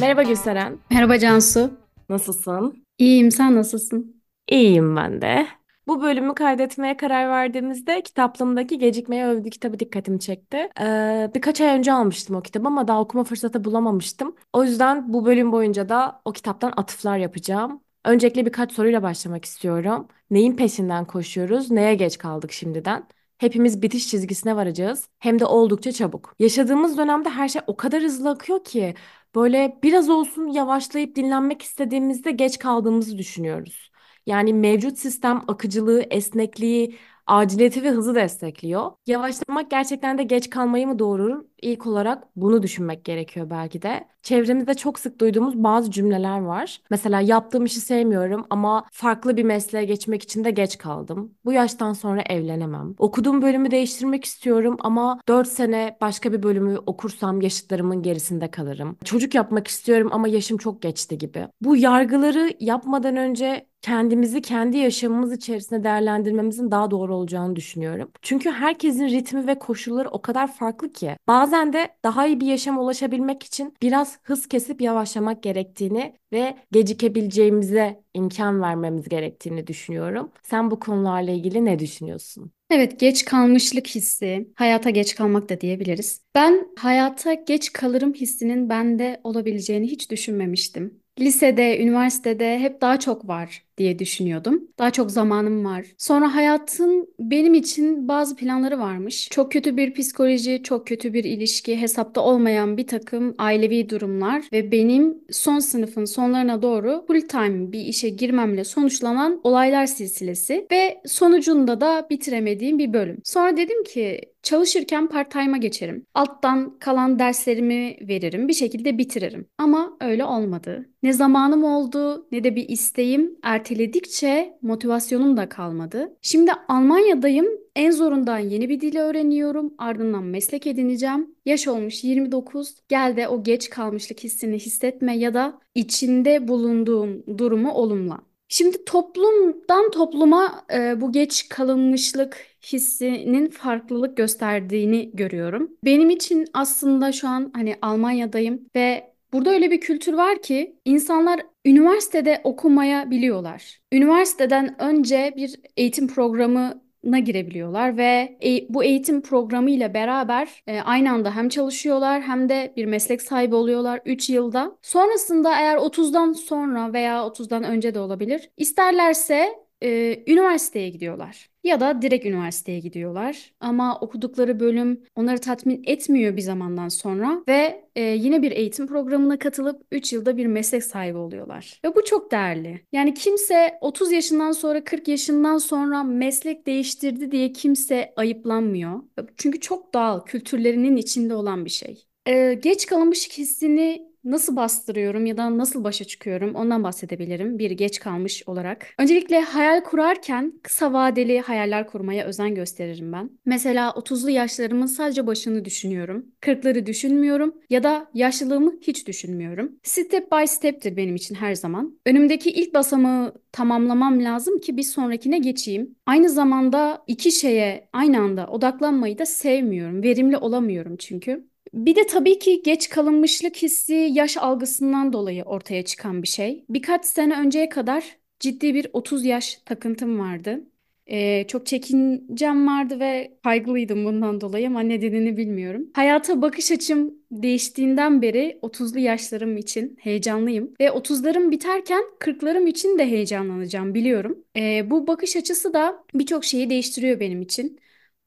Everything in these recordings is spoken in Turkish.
Merhaba Gülseren. Merhaba Cansu. Nasılsın? İyiyim, sen nasılsın? İyiyim ben de. Bu bölümü kaydetmeye karar verdiğimizde kitaplığımdaki Gecikmeye Övgü kitabı dikkatimi çekti. Ee, birkaç ay önce almıştım o kitabı ama daha okuma fırsatı bulamamıştım. O yüzden bu bölüm boyunca da o kitaptan atıflar yapacağım. Öncelikle birkaç soruyla başlamak istiyorum. Neyin peşinden koşuyoruz? Neye geç kaldık şimdiden? Hepimiz bitiş çizgisine varacağız. Hem de oldukça çabuk. Yaşadığımız dönemde her şey o kadar hızlı akıyor ki böyle biraz olsun yavaşlayıp dinlenmek istediğimizde geç kaldığımızı düşünüyoruz. Yani mevcut sistem akıcılığı, esnekliği, aciliyeti ve hızı destekliyor. Yavaşlamak gerçekten de geç kalmayı mı doğurur? İlk olarak bunu düşünmek gerekiyor belki de. Çevremizde çok sık duyduğumuz bazı cümleler var. Mesela yaptığım işi sevmiyorum ama farklı bir mesleğe geçmek için de geç kaldım. Bu yaştan sonra evlenemem. Okuduğum bölümü değiştirmek istiyorum ama 4 sene başka bir bölümü okursam yaşıtlarımın gerisinde kalırım. Çocuk yapmak istiyorum ama yaşım çok geçti gibi. Bu yargıları yapmadan önce kendimizi kendi yaşamımız içerisinde değerlendirmemizin daha doğru olacağını düşünüyorum. Çünkü herkesin ritmi ve koşulları o kadar farklı ki. Bazen de daha iyi bir yaşama ulaşabilmek için biraz hız kesip yavaşlamak gerektiğini ve gecikebileceğimize imkan vermemiz gerektiğini düşünüyorum. Sen bu konularla ilgili ne düşünüyorsun? Evet, geç kalmışlık hissi, hayata geç kalmak da diyebiliriz. Ben hayata geç kalırım hissinin bende olabileceğini hiç düşünmemiştim. Lisede, üniversitede hep daha çok var diye düşünüyordum. Daha çok zamanım var. Sonra hayatın benim için bazı planları varmış. Çok kötü bir psikoloji, çok kötü bir ilişki, hesapta olmayan bir takım ailevi durumlar ve benim son sınıfın sonlarına doğru full time bir işe girmemle sonuçlanan olaylar silsilesi ve sonucunda da bitiremediğim bir bölüm. Sonra dedim ki Çalışırken part-time'a geçerim. Alttan kalan derslerimi veririm. Bir şekilde bitiririm. Ama öyle olmadı. Ne zamanım oldu ne de bir isteğim erteledikçe motivasyonum da kalmadı. Şimdi Almanya'dayım. En zorundan yeni bir dili öğreniyorum. Ardından meslek edineceğim. Yaş olmuş 29. Gel de o geç kalmışlık hissini hissetme ya da içinde bulunduğum durumu olumla. Şimdi toplumdan topluma e, bu geç kalınmışlık hissinin farklılık gösterdiğini görüyorum. Benim için aslında şu an hani Almanya'dayım ve burada öyle bir kültür var ki insanlar üniversitede okumaya biliyorlar. Üniversiteden önce bir eğitim programı na girebiliyorlar ve e, bu eğitim programı ile beraber e, aynı anda hem çalışıyorlar hem de bir meslek sahibi oluyorlar 3 yılda. Sonrasında eğer 30'dan sonra veya 30'dan önce de olabilir. İsterlerse e, üniversiteye gidiyorlar ya da direkt üniversiteye gidiyorlar. Ama okudukları bölüm onları tatmin etmiyor bir zamandan sonra ve e, yine bir eğitim programına katılıp 3 yılda bir meslek sahibi oluyorlar. Ve bu çok değerli. Yani kimse 30 yaşından sonra 40 yaşından sonra meslek değiştirdi diye kimse ayıplanmıyor. Çünkü çok doğal, kültürlerinin içinde olan bir şey. Ee, geç kalınmış hissini nasıl bastırıyorum ya da nasıl başa çıkıyorum ondan bahsedebilirim bir geç kalmış olarak. Öncelikle hayal kurarken kısa vadeli hayaller kurmaya özen gösteririm ben. Mesela 30'lu yaşlarımın sadece başını düşünüyorum. 40'ları düşünmüyorum ya da yaşlılığımı hiç düşünmüyorum. Step by step'tir benim için her zaman. Önümdeki ilk basamağı tamamlamam lazım ki bir sonrakine geçeyim. Aynı zamanda iki şeye aynı anda odaklanmayı da sevmiyorum. Verimli olamıyorum çünkü. Bir de tabii ki geç kalınmışlık hissi yaş algısından dolayı ortaya çıkan bir şey. Birkaç sene önceye kadar ciddi bir 30 yaş takıntım vardı. Ee, çok çekincem vardı ve kaygılıydım bundan dolayı ama nedenini bilmiyorum. Hayata bakış açım değiştiğinden beri 30'lu yaşlarım için heyecanlıyım. Ve 30'larım biterken 40'larım için de heyecanlanacağım biliyorum. Ee, bu bakış açısı da birçok şeyi değiştiriyor benim için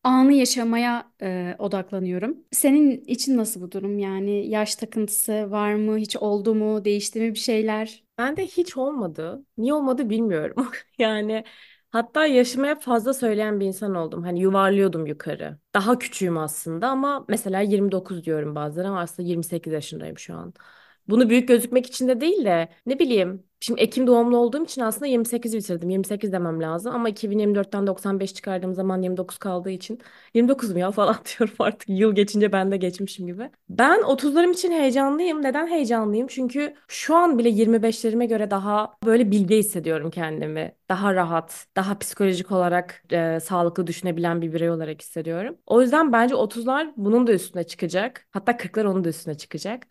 anı yaşamaya e, odaklanıyorum. Senin için nasıl bu durum? Yani yaş takıntısı var mı? Hiç oldu mu? Değişti mi bir şeyler? Bende hiç olmadı. Niye olmadı bilmiyorum. Yani hatta yaşımı hep fazla söyleyen bir insan oldum. Hani yuvarlıyordum yukarı. Daha küçüğüm aslında ama mesela 29 diyorum bazen ama aslında 28 yaşındayım şu an. Bunu büyük gözükmek için de değil de ne bileyim. Şimdi Ekim doğumlu olduğum için aslında 28 bitirdim. 28 demem lazım ama 2024'ten 95 çıkardığım zaman 29 kaldığı için 29 mu ya falan diyorum artık. Yıl geçince ben de geçmişim gibi. Ben 30'larım için heyecanlıyım. Neden heyecanlıyım? Çünkü şu an bile 25'lerime göre daha böyle bilge hissediyorum kendimi. Daha rahat, daha psikolojik olarak e, sağlıklı düşünebilen bir birey olarak hissediyorum. O yüzden bence 30'lar bunun da üstüne çıkacak. Hatta 40'lar onun da üstüne çıkacak.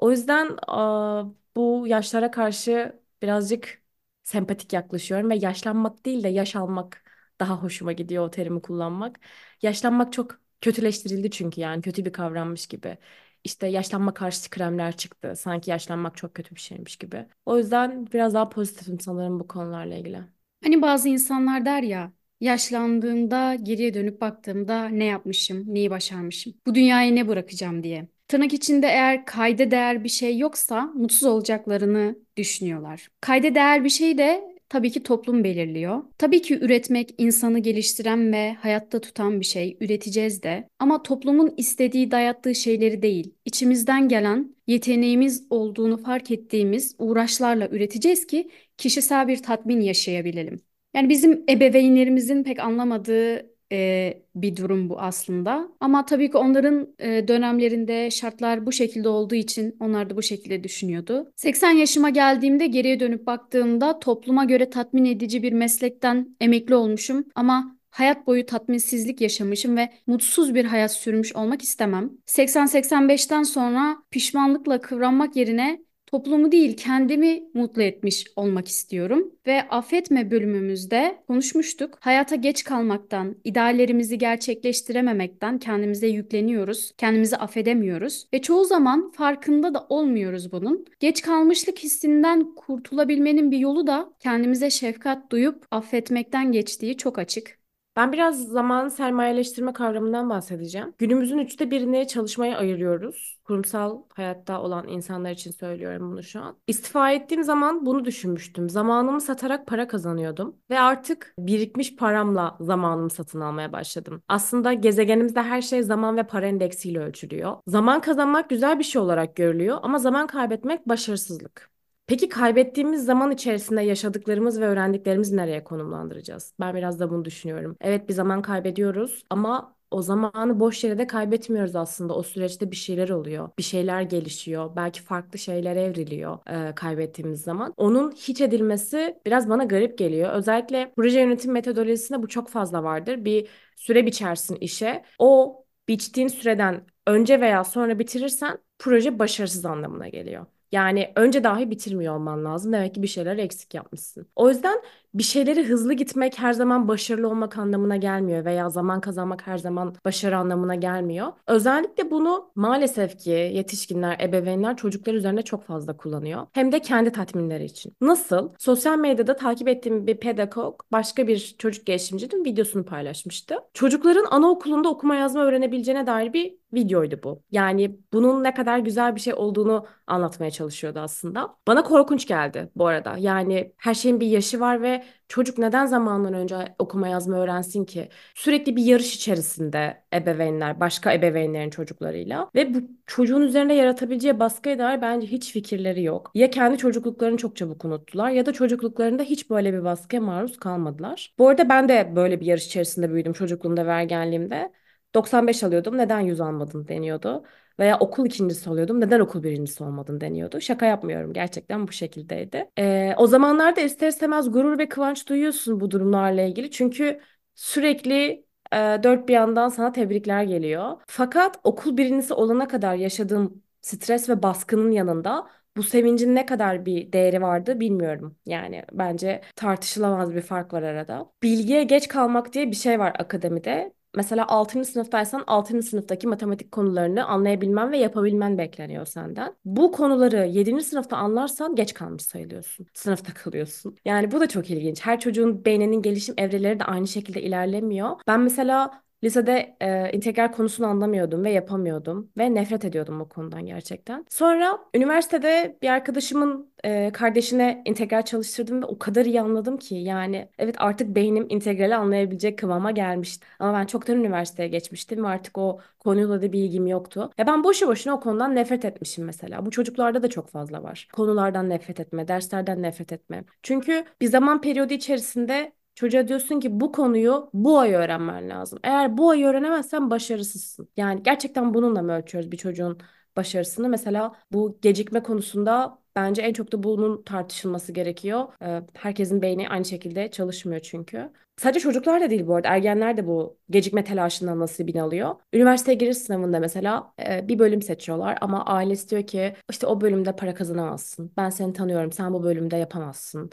O yüzden aa, bu yaşlara karşı birazcık sempatik yaklaşıyorum ve yaşlanmak değil de yaş almak daha hoşuma gidiyor o terimi kullanmak. Yaşlanmak çok kötüleştirildi çünkü yani kötü bir kavrammış gibi. İşte yaşlanma karşıtı kremler çıktı. Sanki yaşlanmak çok kötü bir şeymiş gibi. O yüzden biraz daha pozitifim sanırım bu konularla ilgili. Hani bazı insanlar der ya, yaşlandığımda geriye dönüp baktığımda ne yapmışım, neyi başarmışım, bu dünyaya ne bırakacağım diye. Tırnak içinde eğer kayda değer bir şey yoksa mutsuz olacaklarını düşünüyorlar. Kayda değer bir şey de tabii ki toplum belirliyor. Tabii ki üretmek insanı geliştiren ve hayatta tutan bir şey. Üreteceğiz de. Ama toplumun istediği, dayattığı şeyleri değil. İçimizden gelen, yeteneğimiz olduğunu fark ettiğimiz uğraşlarla üreteceğiz ki kişisel bir tatmin yaşayabilelim. Yani bizim ebeveynlerimizin pek anlamadığı e, bir durum bu aslında. Ama tabii ki onların e, dönemlerinde şartlar bu şekilde olduğu için onlar da bu şekilde düşünüyordu. 80 yaşıma geldiğimde geriye dönüp baktığımda topluma göre tatmin edici bir meslekten emekli olmuşum ama hayat boyu tatminsizlik yaşamışım ve mutsuz bir hayat sürmüş olmak istemem. 80-85'ten sonra pişmanlıkla kıvranmak yerine Toplumu değil, kendimi mutlu etmiş olmak istiyorum. Ve affetme bölümümüzde konuşmuştuk. Hayata geç kalmaktan, ideallerimizi gerçekleştirememekten kendimize yükleniyoruz. Kendimizi affedemiyoruz. Ve çoğu zaman farkında da olmuyoruz bunun. Geç kalmışlık hissinden kurtulabilmenin bir yolu da kendimize şefkat duyup affetmekten geçtiği çok açık. Ben biraz zamanı sermayeleştirme kavramından bahsedeceğim. Günümüzün üçte birini çalışmaya ayırıyoruz. Kurumsal hayatta olan insanlar için söylüyorum bunu şu an. İstifa ettiğim zaman bunu düşünmüştüm. Zamanımı satarak para kazanıyordum ve artık birikmiş paramla zamanımı satın almaya başladım. Aslında gezegenimizde her şey zaman ve para endeksiyle ölçülüyor. Zaman kazanmak güzel bir şey olarak görülüyor ama zaman kaybetmek başarısızlık. Peki kaybettiğimiz zaman içerisinde yaşadıklarımız ve öğrendiklerimizi nereye konumlandıracağız? Ben biraz da bunu düşünüyorum. Evet bir zaman kaybediyoruz ama o zamanı boş yere de kaybetmiyoruz aslında. O süreçte bir şeyler oluyor. Bir şeyler gelişiyor. Belki farklı şeyler evriliyor e, kaybettiğimiz zaman. Onun hiç edilmesi biraz bana garip geliyor. Özellikle proje yönetim metodolojisinde bu çok fazla vardır. Bir süre biçersin işe. O biçtiğin süreden önce veya sonra bitirirsen proje başarısız anlamına geliyor. Yani önce dahi bitirmiyor olman lazım. Demek ki bir şeyler eksik yapmışsın. O yüzden bir şeyleri hızlı gitmek her zaman başarılı olmak anlamına gelmiyor veya zaman kazanmak her zaman başarı anlamına gelmiyor. Özellikle bunu maalesef ki yetişkinler, ebeveynler çocuklar üzerinde çok fazla kullanıyor. Hem de kendi tatminleri için. Nasıl? Sosyal medyada takip ettiğim bir pedagog başka bir çocuk gelişimcinin videosunu paylaşmıştı. Çocukların anaokulunda okuma yazma öğrenebileceğine dair bir videoydu bu. Yani bunun ne kadar güzel bir şey olduğunu anlatmaya çalışıyordu aslında. Bana korkunç geldi bu arada. Yani her şeyin bir yaşı var ve çocuk neden zamandan önce okuma yazma öğrensin ki? Sürekli bir yarış içerisinde ebeveynler, başka ebeveynlerin çocuklarıyla ve bu çocuğun üzerinde yaratabileceği baskıya dair bence hiç fikirleri yok. Ya kendi çocukluklarını çok çabuk unuttular ya da çocukluklarında hiç böyle bir baskıya maruz kalmadılar. Bu arada ben de böyle bir yarış içerisinde büyüdüm çocukluğumda ve ergenliğimde. 95 alıyordum. Neden 100 almadın deniyordu. Veya okul ikincisi oluyordum. Neden okul birincisi olmadın deniyordu. Şaka yapmıyorum. Gerçekten bu şekildeydi. Ee, o zamanlarda ister istemez gurur ve kıvanç duyuyorsun bu durumlarla ilgili. Çünkü sürekli e, dört bir yandan sana tebrikler geliyor. Fakat okul birincisi olana kadar yaşadığım stres ve baskının yanında bu sevincin ne kadar bir değeri vardı bilmiyorum. Yani bence tartışılamaz bir fark var arada. Bilgiye geç kalmak diye bir şey var akademide mesela 6. sınıftaysan 6. sınıftaki matematik konularını anlayabilmen ve yapabilmen bekleniyor senden. Bu konuları 7. sınıfta anlarsan geç kalmış sayılıyorsun. Sınıfta kalıyorsun. Yani bu da çok ilginç. Her çocuğun beyninin gelişim evreleri de aynı şekilde ilerlemiyor. Ben mesela Lisede e, integral konusunu anlamıyordum ve yapamıyordum ve nefret ediyordum o konudan gerçekten. Sonra üniversitede bir arkadaşımın e, kardeşine integral çalıştırdım ve o kadar iyi anladım ki yani evet artık beynim integrali anlayabilecek kıvama gelmişti. Ama ben çoktan üniversiteye geçmiştim ve artık o konuyla da bir ilgim yoktu. Ya ben boşu boşuna o konudan nefret etmişim mesela. Bu çocuklarda da çok fazla var. Konulardan nefret etme, derslerden nefret etme. Çünkü bir zaman periyodu içerisinde Çocuğa diyorsun ki bu konuyu bu ay öğrenmen lazım. Eğer bu ay öğrenemezsen başarısızsın. Yani gerçekten bununla mı ölçüyoruz bir çocuğun başarısını? Mesela bu gecikme konusunda bence en çok da bunun tartışılması gerekiyor. Ee, herkesin beyni aynı şekilde çalışmıyor çünkü. Sadece çocuklar da değil bu arada. Ergenler de bu gecikme telaşından nasibini alıyor. Üniversiteye giriş sınavında mesela e, bir bölüm seçiyorlar ama ailesi diyor ki işte o bölümde para kazanamazsın. Ben seni tanıyorum. Sen bu bölümde yapamazsın.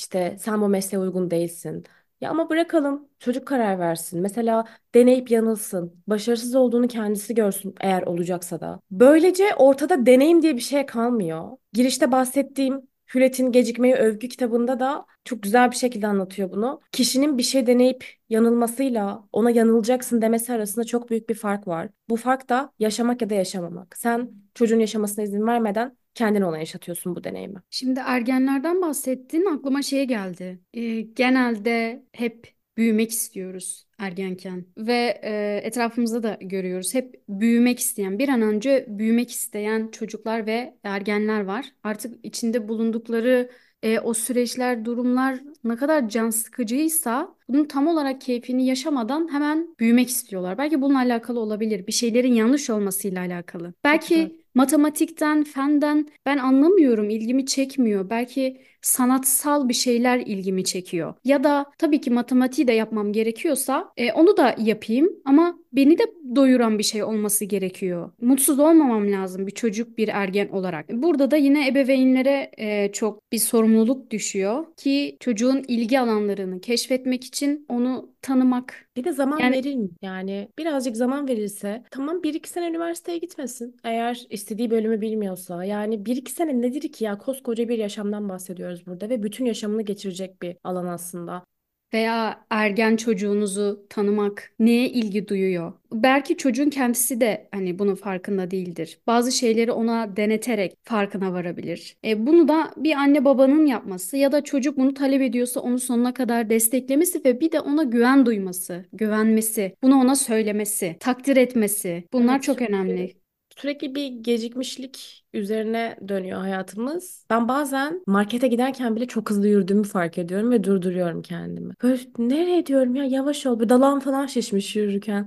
İşte sen bu mesleğe uygun değilsin. Ya ama bırakalım çocuk karar versin. Mesela deneyip yanılsın. Başarısız olduğunu kendisi görsün eğer olacaksa da. Böylece ortada deneyim diye bir şey kalmıyor. Girişte bahsettiğim Hület'in Gecikmeyi Övgü kitabında da çok güzel bir şekilde anlatıyor bunu. Kişinin bir şey deneyip yanılmasıyla ona yanılacaksın demesi arasında çok büyük bir fark var. Bu fark da yaşamak ya da yaşamamak. Sen çocuğun yaşamasına izin vermeden kendin ona yaşatıyorsun bu deneyimi. Şimdi ergenlerden bahsettin, aklıma şey geldi. Ee, genelde hep büyümek istiyoruz ergenken ve e, etrafımızda da görüyoruz. Hep büyümek isteyen, bir an önce büyümek isteyen çocuklar ve ergenler var. Artık içinde bulundukları e, o süreçler, durumlar ne kadar can sıkıcıysa bunun tam olarak keyfini yaşamadan hemen büyümek istiyorlar. Belki bununla alakalı olabilir. Bir şeylerin yanlış olmasıyla alakalı. Belki matematikten, fenden ben anlamıyorum, ilgimi çekmiyor. Belki sanatsal bir şeyler ilgimi çekiyor. Ya da tabii ki matematiği de yapmam gerekiyorsa e, onu da yapayım ama beni de doyuran bir şey olması gerekiyor. Mutsuz olmamam lazım bir çocuk, bir ergen olarak. Burada da yine ebeveynlere e, çok bir sorumluluk düşüyor ki çocuğun ilgi alanlarını keşfetmek için onu tanımak. Bir de zaman Yani verilmiyor. Yani birazcık zaman verilse tamam bir iki sene üniversiteye gitmesin. Eğer istediği bölümü bilmiyorsa. Yani bir iki sene nedir ki ya koskoca bir yaşamdan bahsediyoruz burada ve bütün yaşamını geçirecek bir alan aslında. Veya ergen çocuğunuzu tanımak neye ilgi duyuyor? Belki çocuğun kendisi de hani bunun farkında değildir. Bazı şeyleri ona deneterek farkına varabilir. E, bunu da bir anne babanın yapması ya da çocuk bunu talep ediyorsa onu sonuna kadar desteklemesi ve bir de ona güven duyması, güvenmesi, bunu ona söylemesi, takdir etmesi. Bunlar Evet çok önemli. Sürekli bir gecikmişlik üzerine dönüyor hayatımız. Ben bazen markete giderken bile çok hızlı yürüdüğümü fark ediyorum ve durduruyorum kendimi. Böyle nereye diyorum ya yavaş ol. Bir dalağım falan şişmiş yürürken.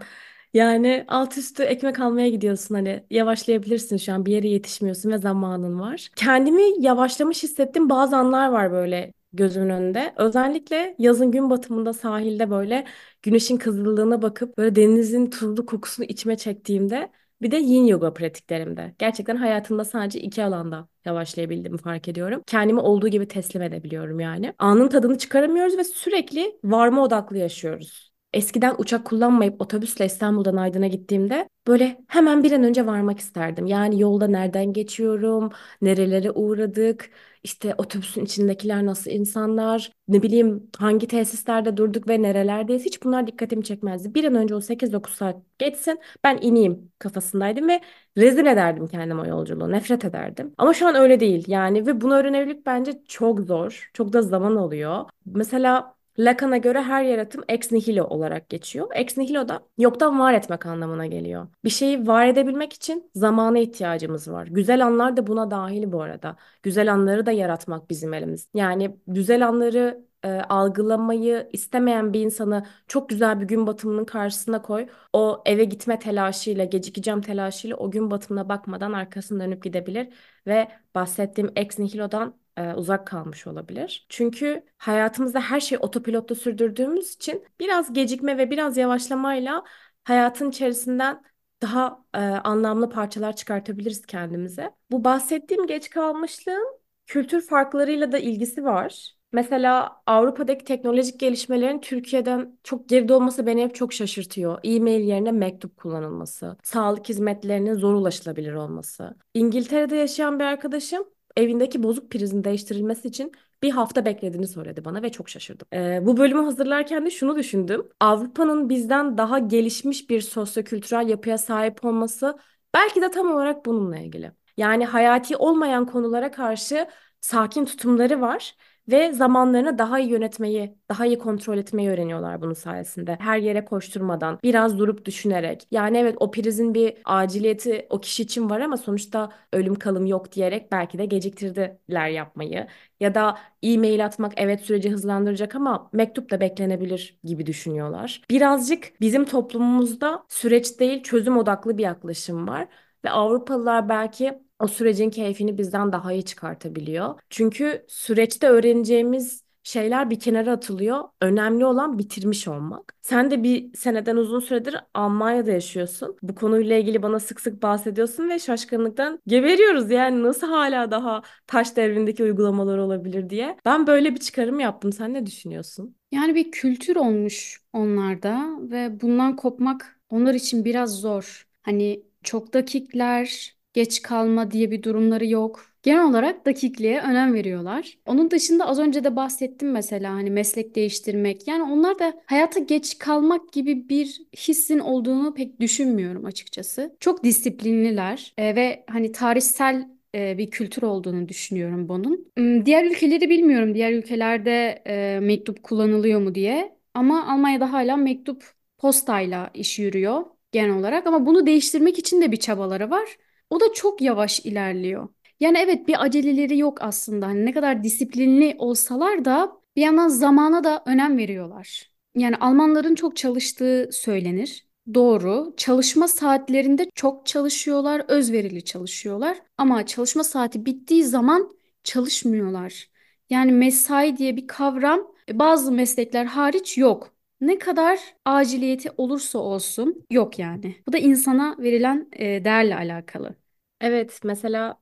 Yani alt üstü ekmek almaya gidiyorsun hani yavaşlayabilirsin şu an bir yere yetişmiyorsun ve zamanın var. Kendimi yavaşlamış hissettiğim bazı anlar var böyle gözümün önünde. Özellikle yazın gün batımında sahilde böyle güneşin kızıldığına bakıp böyle denizin tuzlu kokusunu içime çektiğimde bir de yin yoga pratiklerimde. Gerçekten hayatımda sadece iki alanda yavaşlayabildiğimi fark ediyorum. Kendimi olduğu gibi teslim edebiliyorum yani. Anın tadını çıkaramıyoruz ve sürekli varma odaklı yaşıyoruz. Eskiden uçak kullanmayıp otobüsle İstanbul'dan Aydın'a gittiğimde böyle hemen bir an önce varmak isterdim. Yani yolda nereden geçiyorum, nerelere uğradık, işte otobüsün içindekiler nasıl insanlar, ne bileyim hangi tesislerde durduk ve nerelerdeyiz. Hiç bunlar dikkatimi çekmezdi. Bir an önce o 8-9 saat geçsin ben ineyim kafasındaydım ve rezil ederdim kendime o yolculuğu. Nefret ederdim. Ama şu an öyle değil yani ve bunu öğrenebilmek bence çok zor. Çok da zaman alıyor. Mesela Lacan'a göre her yaratım ex nihilo olarak geçiyor. Ex nihilo da yoktan var etmek anlamına geliyor. Bir şeyi var edebilmek için zamana ihtiyacımız var. Güzel anlar da buna dahil bu arada. Güzel anları da yaratmak bizim elimiz. Yani güzel anları e, algılamayı istemeyen bir insanı çok güzel bir gün batımının karşısına koy. O eve gitme telaşıyla, gecikeceğim telaşıyla o gün batımına bakmadan arkasını dönüp gidebilir ve bahsettiğim ex nihilo'dan e, uzak kalmış olabilir. Çünkü hayatımızda her şeyi otopilotta sürdürdüğümüz için biraz gecikme ve biraz yavaşlamayla hayatın içerisinden daha e, anlamlı parçalar çıkartabiliriz kendimize. Bu bahsettiğim geç kalmışlığın kültür farklarıyla da ilgisi var. Mesela Avrupa'daki teknolojik gelişmelerin Türkiye'den çok geride olması beni hep çok şaşırtıyor. E-mail yerine mektup kullanılması, sağlık hizmetlerinin zor ulaşılabilir olması. İngiltere'de yaşayan bir arkadaşım evindeki bozuk prizin değiştirilmesi için bir hafta beklediğini söyledi bana ve çok şaşırdım. Ee, bu bölümü hazırlarken de şunu düşündüm. Avrupa'nın bizden daha gelişmiş bir sosyokültürel yapıya sahip olması belki de tam olarak bununla ilgili. Yani hayati olmayan konulara karşı sakin tutumları var ve zamanlarını daha iyi yönetmeyi, daha iyi kontrol etmeyi öğreniyorlar bunun sayesinde. Her yere koşturmadan, biraz durup düşünerek. Yani evet o prizin bir aciliyeti o kişi için var ama sonuçta ölüm kalım yok diyerek belki de geciktirdiler yapmayı. Ya da e-mail atmak evet süreci hızlandıracak ama mektup da beklenebilir gibi düşünüyorlar. Birazcık bizim toplumumuzda süreç değil çözüm odaklı bir yaklaşım var. Ve Avrupalılar belki o sürecin keyfini bizden daha iyi çıkartabiliyor. Çünkü süreçte öğreneceğimiz şeyler bir kenara atılıyor. Önemli olan bitirmiş olmak. Sen de bir seneden uzun süredir Almanya'da yaşıyorsun. Bu konuyla ilgili bana sık sık bahsediyorsun ve şaşkınlıktan geberiyoruz. Yani nasıl hala daha taş devrindeki uygulamalar olabilir diye. Ben böyle bir çıkarım yaptım. Sen ne düşünüyorsun? Yani bir kültür olmuş onlarda ve bundan kopmak onlar için biraz zor. Hani çok dakikler, geç kalma diye bir durumları yok. Genel olarak dakikliğe önem veriyorlar. Onun dışında az önce de bahsettim mesela hani meslek değiştirmek. Yani onlar da hayata geç kalmak gibi bir hissin olduğunu pek düşünmüyorum açıkçası. Çok disiplinliler e, ve hani tarihsel e, bir kültür olduğunu düşünüyorum bunun. Hmm, Diğer ülkeleri bilmiyorum. Diğer ülkelerde e, mektup kullanılıyor mu diye. Ama Almanya'da hala mektup postayla iş yürüyor genel olarak. Ama bunu değiştirmek için de bir çabaları var. O da çok yavaş ilerliyor. Yani evet bir aceleleri yok aslında. Hani ne kadar disiplinli olsalar da bir yandan zamana da önem veriyorlar. Yani Almanların çok çalıştığı söylenir. Doğru. Çalışma saatlerinde çok çalışıyorlar, özverili çalışıyorlar. Ama çalışma saati bittiği zaman çalışmıyorlar. Yani mesai diye bir kavram e, bazı meslekler hariç yok. Ne kadar aciliyeti olursa olsun yok yani. Bu da insana verilen e, değerle alakalı. Evet, mesela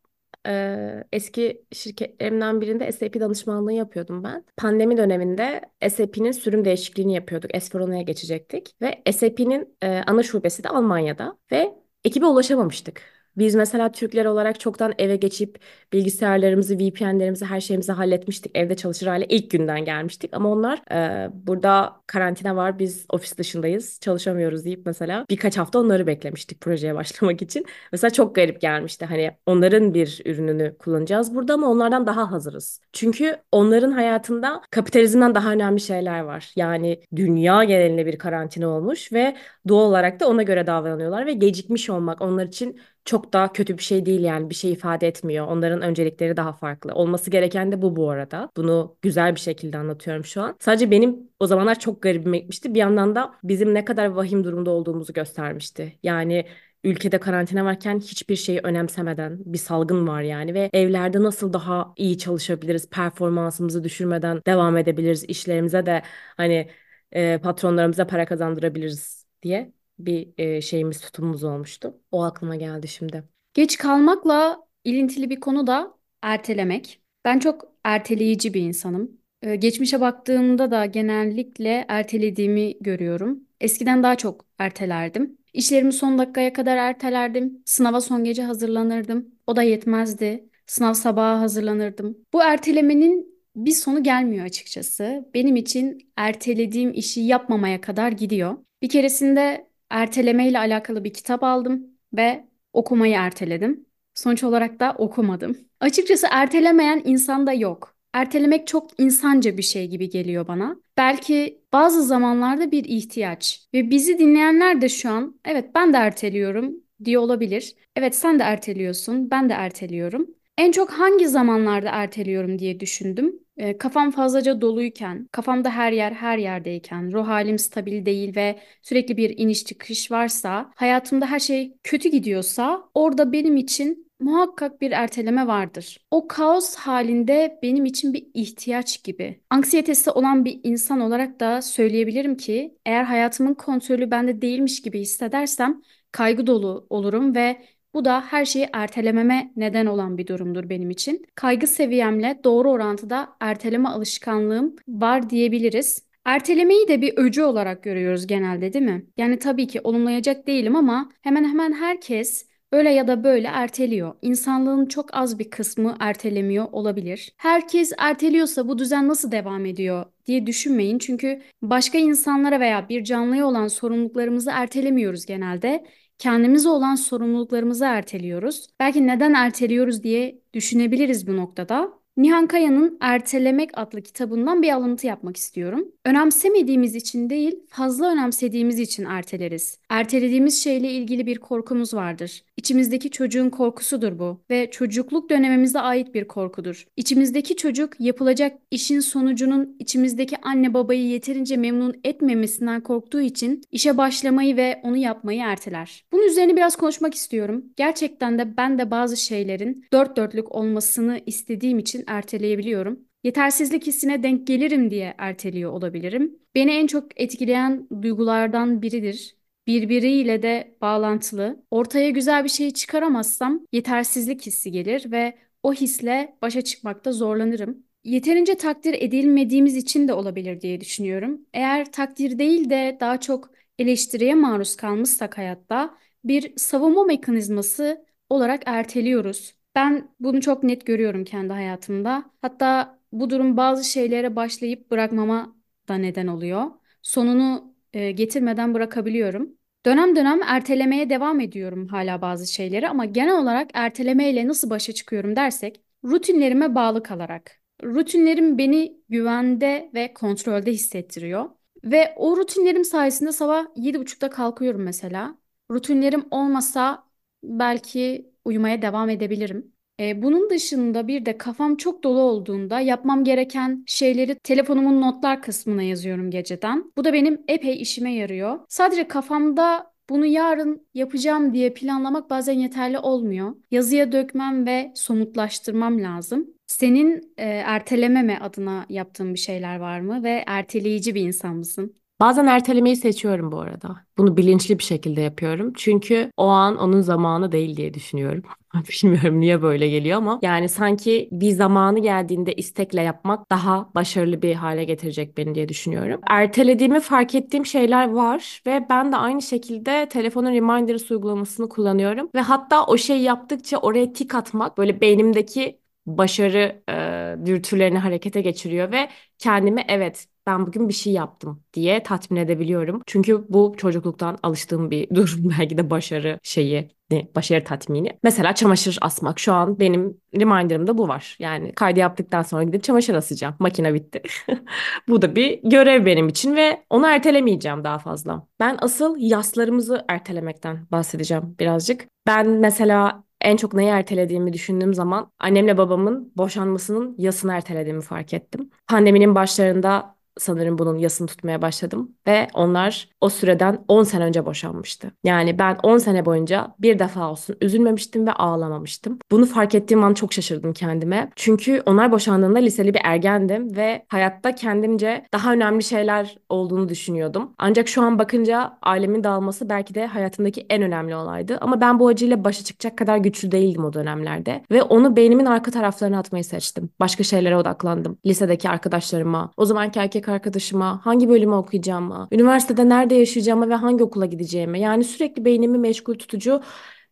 e, eski şirketlerimden birinde SAP danışmanlığı yapıyordum ben. Pandemi döneminde SAP'nin sürüm değişikliğini yapıyorduk. S/4HANA'ya geçecektik ve SAP'nin ana şubesi de Almanya'da ve ekibe ulaşamamıştık. Biz mesela Türkler olarak çoktan eve geçip bilgisayarlarımızı, VPN'lerimizi, her şeyimizi halletmiştik. Evde çalışır hale ilk günden gelmiştik. Ama onlar e, burada karantina var, biz ofis dışındayız, çalışamıyoruz deyip mesela birkaç hafta onları beklemiştik projeye başlamak için. Mesela çok garip gelmişti. Hani onların bir ürününü kullanacağız burada ama onlardan daha hazırız. Çünkü onların hayatında kapitalizmden daha önemli şeyler var. Yani dünya genelinde bir karantina olmuş ve doğal olarak da ona göre davranıyorlar ve gecikmiş olmak onlar için çok daha kötü bir şey değil yani bir şey ifade etmiyor. Onların öncelikleri daha farklı. Olması gereken de bu bu arada. Bunu güzel bir şekilde anlatıyorum şu an. Sadece benim o zamanlar çok garibime gitmişti. Bir yandan da bizim ne kadar vahim durumda olduğumuzu göstermişti. Yani ülkede karantina varken hiçbir şeyi önemsemeden bir salgın var yani ve evlerde nasıl daha iyi çalışabiliriz, performansımızı düşürmeden devam edebiliriz, işlerimize de hani e, patronlarımıza para kazandırabiliriz diye bir e, şeyimiz tutumumuz olmuştu. O aklıma geldi şimdi. Geç kalmakla ilintili bir konu da ertelemek. Ben çok erteleyici bir insanım. Ee, geçmişe baktığımda da genellikle ertelediğimi görüyorum. Eskiden daha çok ertelerdim. İşlerimi son dakikaya kadar ertelerdim. Sınava son gece hazırlanırdım. O da yetmezdi. Sınav sabaha hazırlanırdım. Bu ertelemenin bir sonu gelmiyor açıkçası. Benim için ertelediğim işi yapmamaya kadar gidiyor. Bir keresinde ertelemeyle alakalı bir kitap aldım ve okumayı erteledim. Sonuç olarak da okumadım. Açıkçası ertelemeyen insan da yok. Ertelemek çok insanca bir şey gibi geliyor bana. Belki bazı zamanlarda bir ihtiyaç ve bizi dinleyenler de şu an evet ben de erteliyorum diye olabilir. Evet sen de erteliyorsun, ben de erteliyorum. En çok hangi zamanlarda erteliyorum diye düşündüm. E, kafam fazlaca doluyken, kafamda her yer her yerdeyken, ruh halim stabil değil ve sürekli bir iniş çıkış varsa, hayatımda her şey kötü gidiyorsa orada benim için muhakkak bir erteleme vardır. O kaos halinde benim için bir ihtiyaç gibi. Anksiyetesi olan bir insan olarak da söyleyebilirim ki eğer hayatımın kontrolü bende değilmiş gibi hissedersem kaygı dolu olurum ve bu da her şeyi ertelememe neden olan bir durumdur benim için. Kaygı seviyemle doğru orantıda erteleme alışkanlığım var diyebiliriz. Ertelemeyi de bir öcü olarak görüyoruz genelde değil mi? Yani tabii ki olumlayacak değilim ama hemen hemen herkes öyle ya da böyle erteliyor. İnsanlığın çok az bir kısmı ertelemiyor olabilir. Herkes erteliyorsa bu düzen nasıl devam ediyor diye düşünmeyin. Çünkü başka insanlara veya bir canlıya olan sorumluluklarımızı ertelemiyoruz genelde. Kendimize olan sorumluluklarımızı erteliyoruz. Belki neden erteliyoruz diye düşünebiliriz bu noktada. Nihan Kaya'nın Ertelemek adlı kitabından bir alıntı yapmak istiyorum. Önemsemediğimiz için değil, fazla önemsediğimiz için erteleriz. Ertelediğimiz şeyle ilgili bir korkumuz vardır. İçimizdeki çocuğun korkusudur bu ve çocukluk dönemimize ait bir korkudur. İçimizdeki çocuk yapılacak işin sonucunun içimizdeki anne babayı yeterince memnun etmemesinden korktuğu için işe başlamayı ve onu yapmayı erteler. Bunun üzerine biraz konuşmak istiyorum. Gerçekten de ben de bazı şeylerin dört dörtlük olmasını istediğim için erteleyebiliyorum. Yetersizlik hissine denk gelirim diye erteliyor olabilirim. Beni en çok etkileyen duygulardan biridir birbiriyle de bağlantılı. Ortaya güzel bir şey çıkaramazsam yetersizlik hissi gelir ve o hisle başa çıkmakta zorlanırım. Yeterince takdir edilmediğimiz için de olabilir diye düşünüyorum. Eğer takdir değil de daha çok eleştiriye maruz kalmışsak hayatta bir savunma mekanizması olarak erteliyoruz. Ben bunu çok net görüyorum kendi hayatımda. Hatta bu durum bazı şeylere başlayıp bırakmama da neden oluyor. Sonunu getirmeden bırakabiliyorum. Dönem dönem ertelemeye devam ediyorum hala bazı şeyleri ama genel olarak ertelemeyle nasıl başa çıkıyorum dersek rutinlerime bağlı kalarak. Rutinlerim beni güvende ve kontrolde hissettiriyor. Ve o rutinlerim sayesinde sabah yedi buçukta kalkıyorum mesela. Rutinlerim olmasa belki uyumaya devam edebilirim. E, bunun dışında bir de kafam çok dolu olduğunda yapmam gereken şeyleri telefonumun notlar kısmına yazıyorum geceden. Bu da benim epey işime yarıyor. Sadece kafamda bunu yarın yapacağım diye planlamak bazen yeterli olmuyor. Yazıya dökmem ve somutlaştırmam lazım. Senin e, ertelememe adına yaptığın bir şeyler var mı ve erteleyici bir insan mısın? Bazen ertelemeyi seçiyorum bu arada. Bunu bilinçli bir şekilde yapıyorum. Çünkü o an onun zamanı değil diye düşünüyorum. Bilmiyorum niye böyle geliyor ama yani sanki bir zamanı geldiğinde istekle yapmak daha başarılı bir hale getirecek beni diye düşünüyorum. Ertelediğimi fark ettiğim şeyler var ve ben de aynı şekilde telefonun Reminders uygulamasını kullanıyorum ve hatta o şeyi yaptıkça oraya tik atmak böyle beynimdeki başarı e, dürtülerini harekete geçiriyor ve kendimi evet ben bugün bir şey yaptım diye tatmin edebiliyorum. Çünkü bu çocukluktan alıştığım bir durum belki de başarı şeyi başarı tatmini. Mesela çamaşır asmak. Şu an benim reminder'ımda bu var. Yani kaydı yaptıktan sonra gidip çamaşır asacağım. Makine bitti. bu da bir görev benim için ve onu ertelemeyeceğim daha fazla. Ben asıl yaslarımızı ertelemekten bahsedeceğim birazcık. Ben mesela en çok neyi ertelediğimi düşündüğüm zaman annemle babamın boşanmasının yasını ertelediğimi fark ettim. Pandeminin başlarında sanırım bunun yasını tutmaya başladım ve onlar o süreden 10 sene önce boşanmıştı. Yani ben 10 sene boyunca bir defa olsun üzülmemiştim ve ağlamamıştım. Bunu fark ettiğim an çok şaşırdım kendime. Çünkü onlar boşandığında liseli bir ergendim ve hayatta kendimce daha önemli şeyler olduğunu düşünüyordum. Ancak şu an bakınca ailemin dağılması belki de hayatımdaki en önemli olaydı. Ama ben bu acıyla başa çıkacak kadar güçlü değildim o dönemlerde. Ve onu beynimin arka taraflarına atmayı seçtim. Başka şeylere odaklandım. Lisedeki arkadaşlarıma, o zamanki erkek arkadaşıma, hangi bölümü okuyacağıma, üniversitede nerede yaşayacağıma ve hangi okula gideceğime. Yani sürekli beynimi meşgul tutucu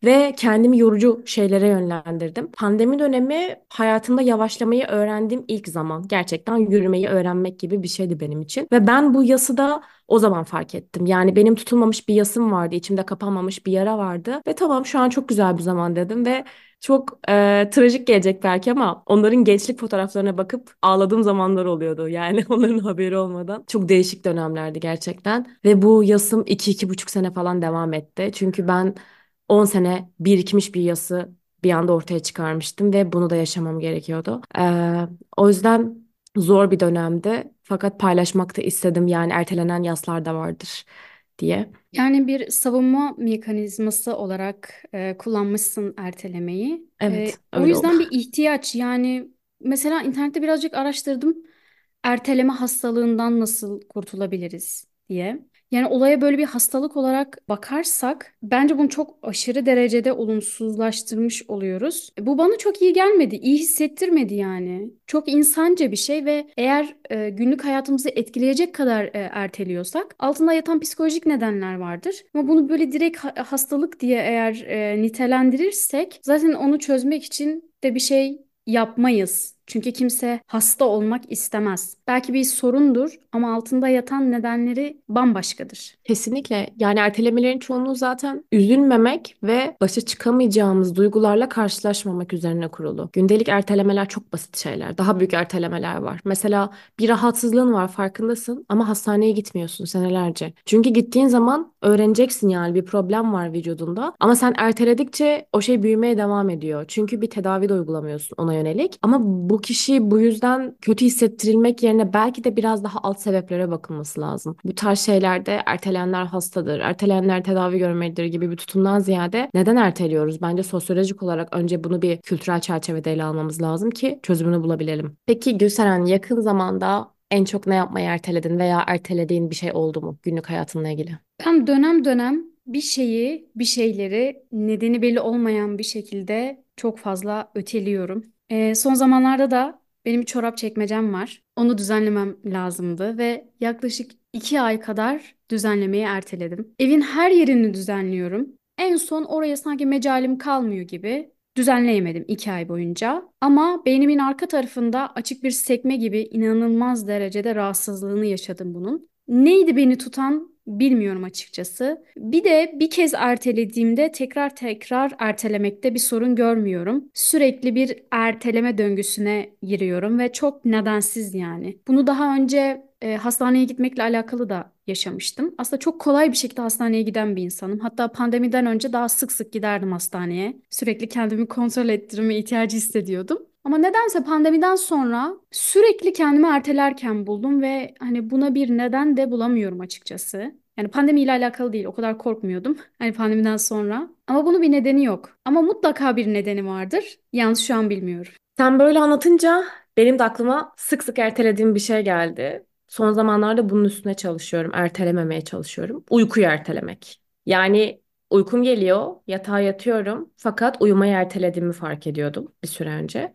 ve kendimi yorucu şeylere yönlendirdim. Pandemi dönemi hayatımda yavaşlamayı öğrendiğim ilk zaman. Gerçekten yürümeyi öğrenmek gibi bir şeydi benim için. Ve ben bu yası da o zaman fark ettim. Yani benim tutulmamış bir yasım vardı, içimde kapanmamış bir yara vardı. Ve tamam şu an çok güzel bir zaman dedim ve çok e, trajik gelecek belki ama onların gençlik fotoğraflarına bakıp ağladığım zamanlar oluyordu. Yani onların haberi olmadan. Çok değişik dönemlerdi gerçekten. Ve bu yasım iki iki buçuk sene falan devam etti. Çünkü ben 10 sene birikmiş bir yası bir anda ortaya çıkarmıştım ve bunu da yaşamam gerekiyordu. Ee, o yüzden zor bir dönemdi fakat paylaşmak da istedim yani ertelenen yaslar da vardır diye. Yani bir savunma mekanizması olarak e, kullanmışsın ertelemeyi. E, Evet, o öyle oldu. yüzden bir ihtiyaç yani mesela internette birazcık araştırdım. Erteleme hastalığından nasıl kurtulabiliriz diye. Yani olaya böyle bir hastalık olarak bakarsak bence bunu çok aşırı derecede olumsuzlaştırmış oluyoruz. Bu bana çok iyi gelmedi, iyi hissettirmedi yani. Çok insanca bir şey ve eğer e, günlük hayatımızı etkileyecek kadar e, erteliyorsak altında yatan psikolojik nedenler vardır. Ama bunu böyle direkt ha- hastalık diye eğer e, nitelendirirsek zaten onu çözmek için de bir şey yapmayız. Çünkü kimse hasta olmak istemez. Belki bir sorundur ama altında yatan nedenleri bambaşkadır. Kesinlikle. Yani ertelemelerin çoğunluğu zaten üzülmemek ve başa çıkamayacağımız duygularla karşılaşmamak üzerine kurulu. Gündelik ertelemeler çok basit şeyler. Daha büyük ertelemeler var. Mesela bir rahatsızlığın var farkındasın ama hastaneye gitmiyorsun senelerce. Çünkü gittiğin zaman öğreneceksin yani bir problem var vücudunda. Ama sen erteledikçe o şey büyümeye devam ediyor. Çünkü bir tedavi de uygulamıyorsun ona yönelik. Ama bu kişi bu yüzden kötü hissettirilmek yerine belki de biraz daha alt sebeplere bakılması lazım. Bu tarz şeylerde ertelenenler hastadır, ertelenenler tedavi görmelidir gibi bir tutumdan ziyade neden erteliyoruz? Bence sosyolojik olarak önce bunu bir kültürel çerçevede ele almamız lazım ki çözümünü bulabilelim. Peki Gülseren yakın zamanda en çok ne yapmayı erteledin veya ertelediğin bir şey oldu mu günlük hayatınla ilgili? Ben dönem dönem bir şeyi, bir şeyleri nedeni belli olmayan bir şekilde çok fazla öteliyorum. Ee, son zamanlarda da benim bir çorap çekmecem var. Onu düzenlemem lazımdı ve yaklaşık iki ay kadar düzenlemeyi erteledim. Evin her yerini düzenliyorum. En son oraya sanki mecalim kalmıyor gibi düzenleyemedim iki ay boyunca. Ama beynimin arka tarafında açık bir sekme gibi inanılmaz derecede rahatsızlığını yaşadım bunun. Neydi beni tutan bilmiyorum açıkçası. Bir de bir kez ertelediğimde tekrar tekrar ertelemekte bir sorun görmüyorum. Sürekli bir erteleme döngüsüne giriyorum ve çok nedensiz yani. Bunu daha önce e, hastaneye gitmekle alakalı da yaşamıştım. Aslında çok kolay bir şekilde hastaneye giden bir insanım. Hatta pandemiden önce daha sık sık giderdim hastaneye. Sürekli kendimi kontrol ettirme ihtiyacı hissediyordum. Ama nedense pandemiden sonra sürekli kendimi ertelerken buldum ve hani buna bir neden de bulamıyorum açıkçası. Yani pandemiyle alakalı değil, o kadar korkmuyordum hani pandemiden sonra. Ama bunun bir nedeni yok. Ama mutlaka bir nedeni vardır. Yalnız şu an bilmiyorum. Sen böyle anlatınca benim de aklıma sık sık ertelediğim bir şey geldi. Son zamanlarda bunun üstüne çalışıyorum, ertelememeye çalışıyorum. Uykuyu ertelemek. Yani uykum geliyor, yatağa yatıyorum fakat uyumayı ertelediğimi fark ediyordum bir süre önce.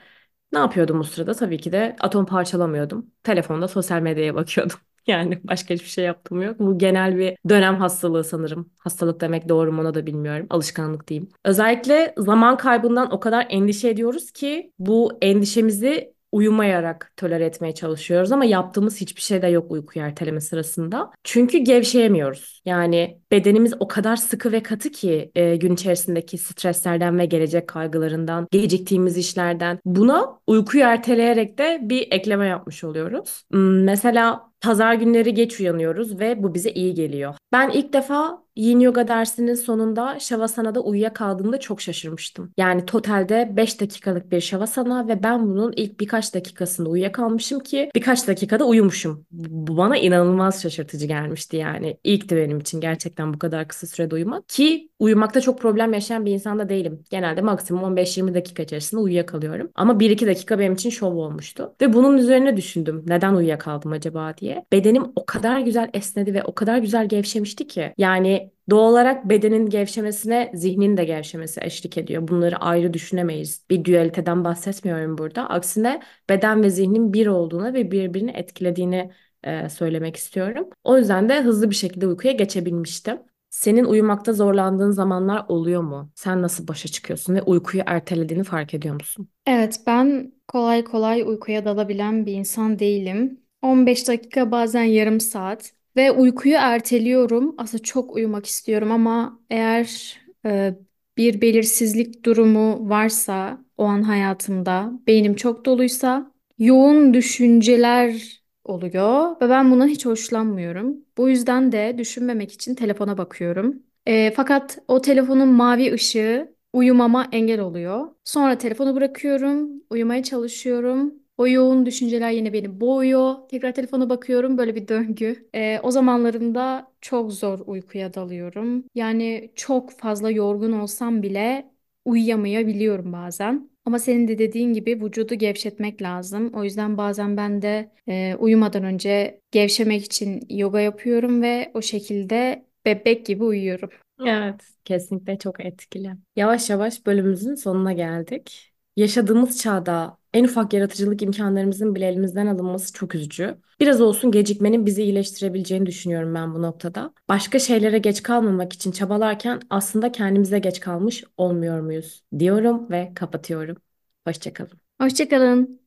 Ne yapıyordum bu sırada? Tabii ki de atom parçalamıyordum. Telefonda sosyal medyaya bakıyordum. Yani başka hiçbir şey yaptığım yok. Bu genel bir dönem hastalığı sanırım. Hastalık demek doğru mu onu da bilmiyorum. Alışkanlık diyeyim. Özellikle zaman kaybından o kadar endişe ediyoruz ki bu endişemizi uyumayarak tolere etmeye çalışıyoruz ama yaptığımız hiçbir şey de yok uyku erteleme sırasında. Çünkü gevşeyemiyoruz. Yani bedenimiz o kadar sıkı ve katı ki e, gün içerisindeki streslerden ve gelecek kaygılarından, geciktiğimiz işlerden. Buna uykuyu erteleyerek de bir ekleme yapmış oluyoruz. Hmm, Mesela pazar günleri geç uyanıyoruz ve bu bize iyi geliyor. Ben ilk defa Yin Yoga dersinin sonunda Shavasana uyuyakaldığımda çok şaşırmıştım. Yani totalde 5 dakikalık bir Shavasana ve ben bunun ilk birkaç dakikasında uyuyakalmışım ki birkaç dakikada uyumuşum. Bu bana inanılmaz şaşırtıcı gelmişti yani. İlkti benim için gerçekten bu kadar kısa sürede uyumak ki uyumakta çok problem yaşayan bir insan da değilim. Genelde maksimum 15-20 dakika içerisinde uyuyakalıyorum. Ama 1-2 dakika benim için şov olmuştu. Ve bunun üzerine düşündüm. Neden uyuyakaldım acaba diye. Bedenim o kadar güzel esnedi ve o kadar güzel gevşemişti ki. Yani Doğal olarak bedenin gevşemesine zihnin de gevşemesi eşlik ediyor. Bunları ayrı düşünemeyiz. Bir dualiteden bahsetmiyorum burada. Aksine beden ve zihnin bir olduğunu ve birbirini etkilediğini e, söylemek istiyorum. O yüzden de hızlı bir şekilde uykuya geçebilmiştim. Senin uyumakta zorlandığın zamanlar oluyor mu? Sen nasıl başa çıkıyorsun ve uykuyu ertelediğini fark ediyor musun? Evet, ben kolay kolay uykuya dalabilen bir insan değilim. 15 dakika bazen yarım saat ve uykuyu erteliyorum. Aslında çok uyumak istiyorum ama eğer e, bir belirsizlik durumu varsa o an hayatımda, beynim çok doluysa yoğun düşünceler oluyor ve ben bundan hiç hoşlanmıyorum. Bu yüzden de düşünmemek için telefona bakıyorum. E, fakat o telefonun mavi ışığı uyumama engel oluyor. Sonra telefonu bırakıyorum, uyumaya çalışıyorum. O yoğun düşünceler yine beni boğuyor. Tekrar telefona bakıyorum. Böyle bir döngü. Ee, o zamanlarımda çok zor uykuya dalıyorum. Yani çok fazla yorgun olsam bile uyuyamayabiliyorum bazen. Ama senin de dediğin gibi vücudu gevşetmek lazım. O yüzden bazen ben de e, uyumadan önce gevşemek için yoga yapıyorum ve o şekilde bebek gibi uyuyorum. Evet, kesinlikle çok etkili. Yavaş yavaş bölümümüzün sonuna geldik. Yaşadığımız çağda en ufak yaratıcılık imkanlarımızın bile elimizden alınması çok üzücü. Biraz olsun gecikmenin bizi iyileştirebileceğini düşünüyorum ben bu noktada. Başka şeylere geç kalmamak için çabalarken aslında kendimize geç kalmış olmuyor muyuz diyorum ve kapatıyorum. Hoşça kalın. Hoşça kalın.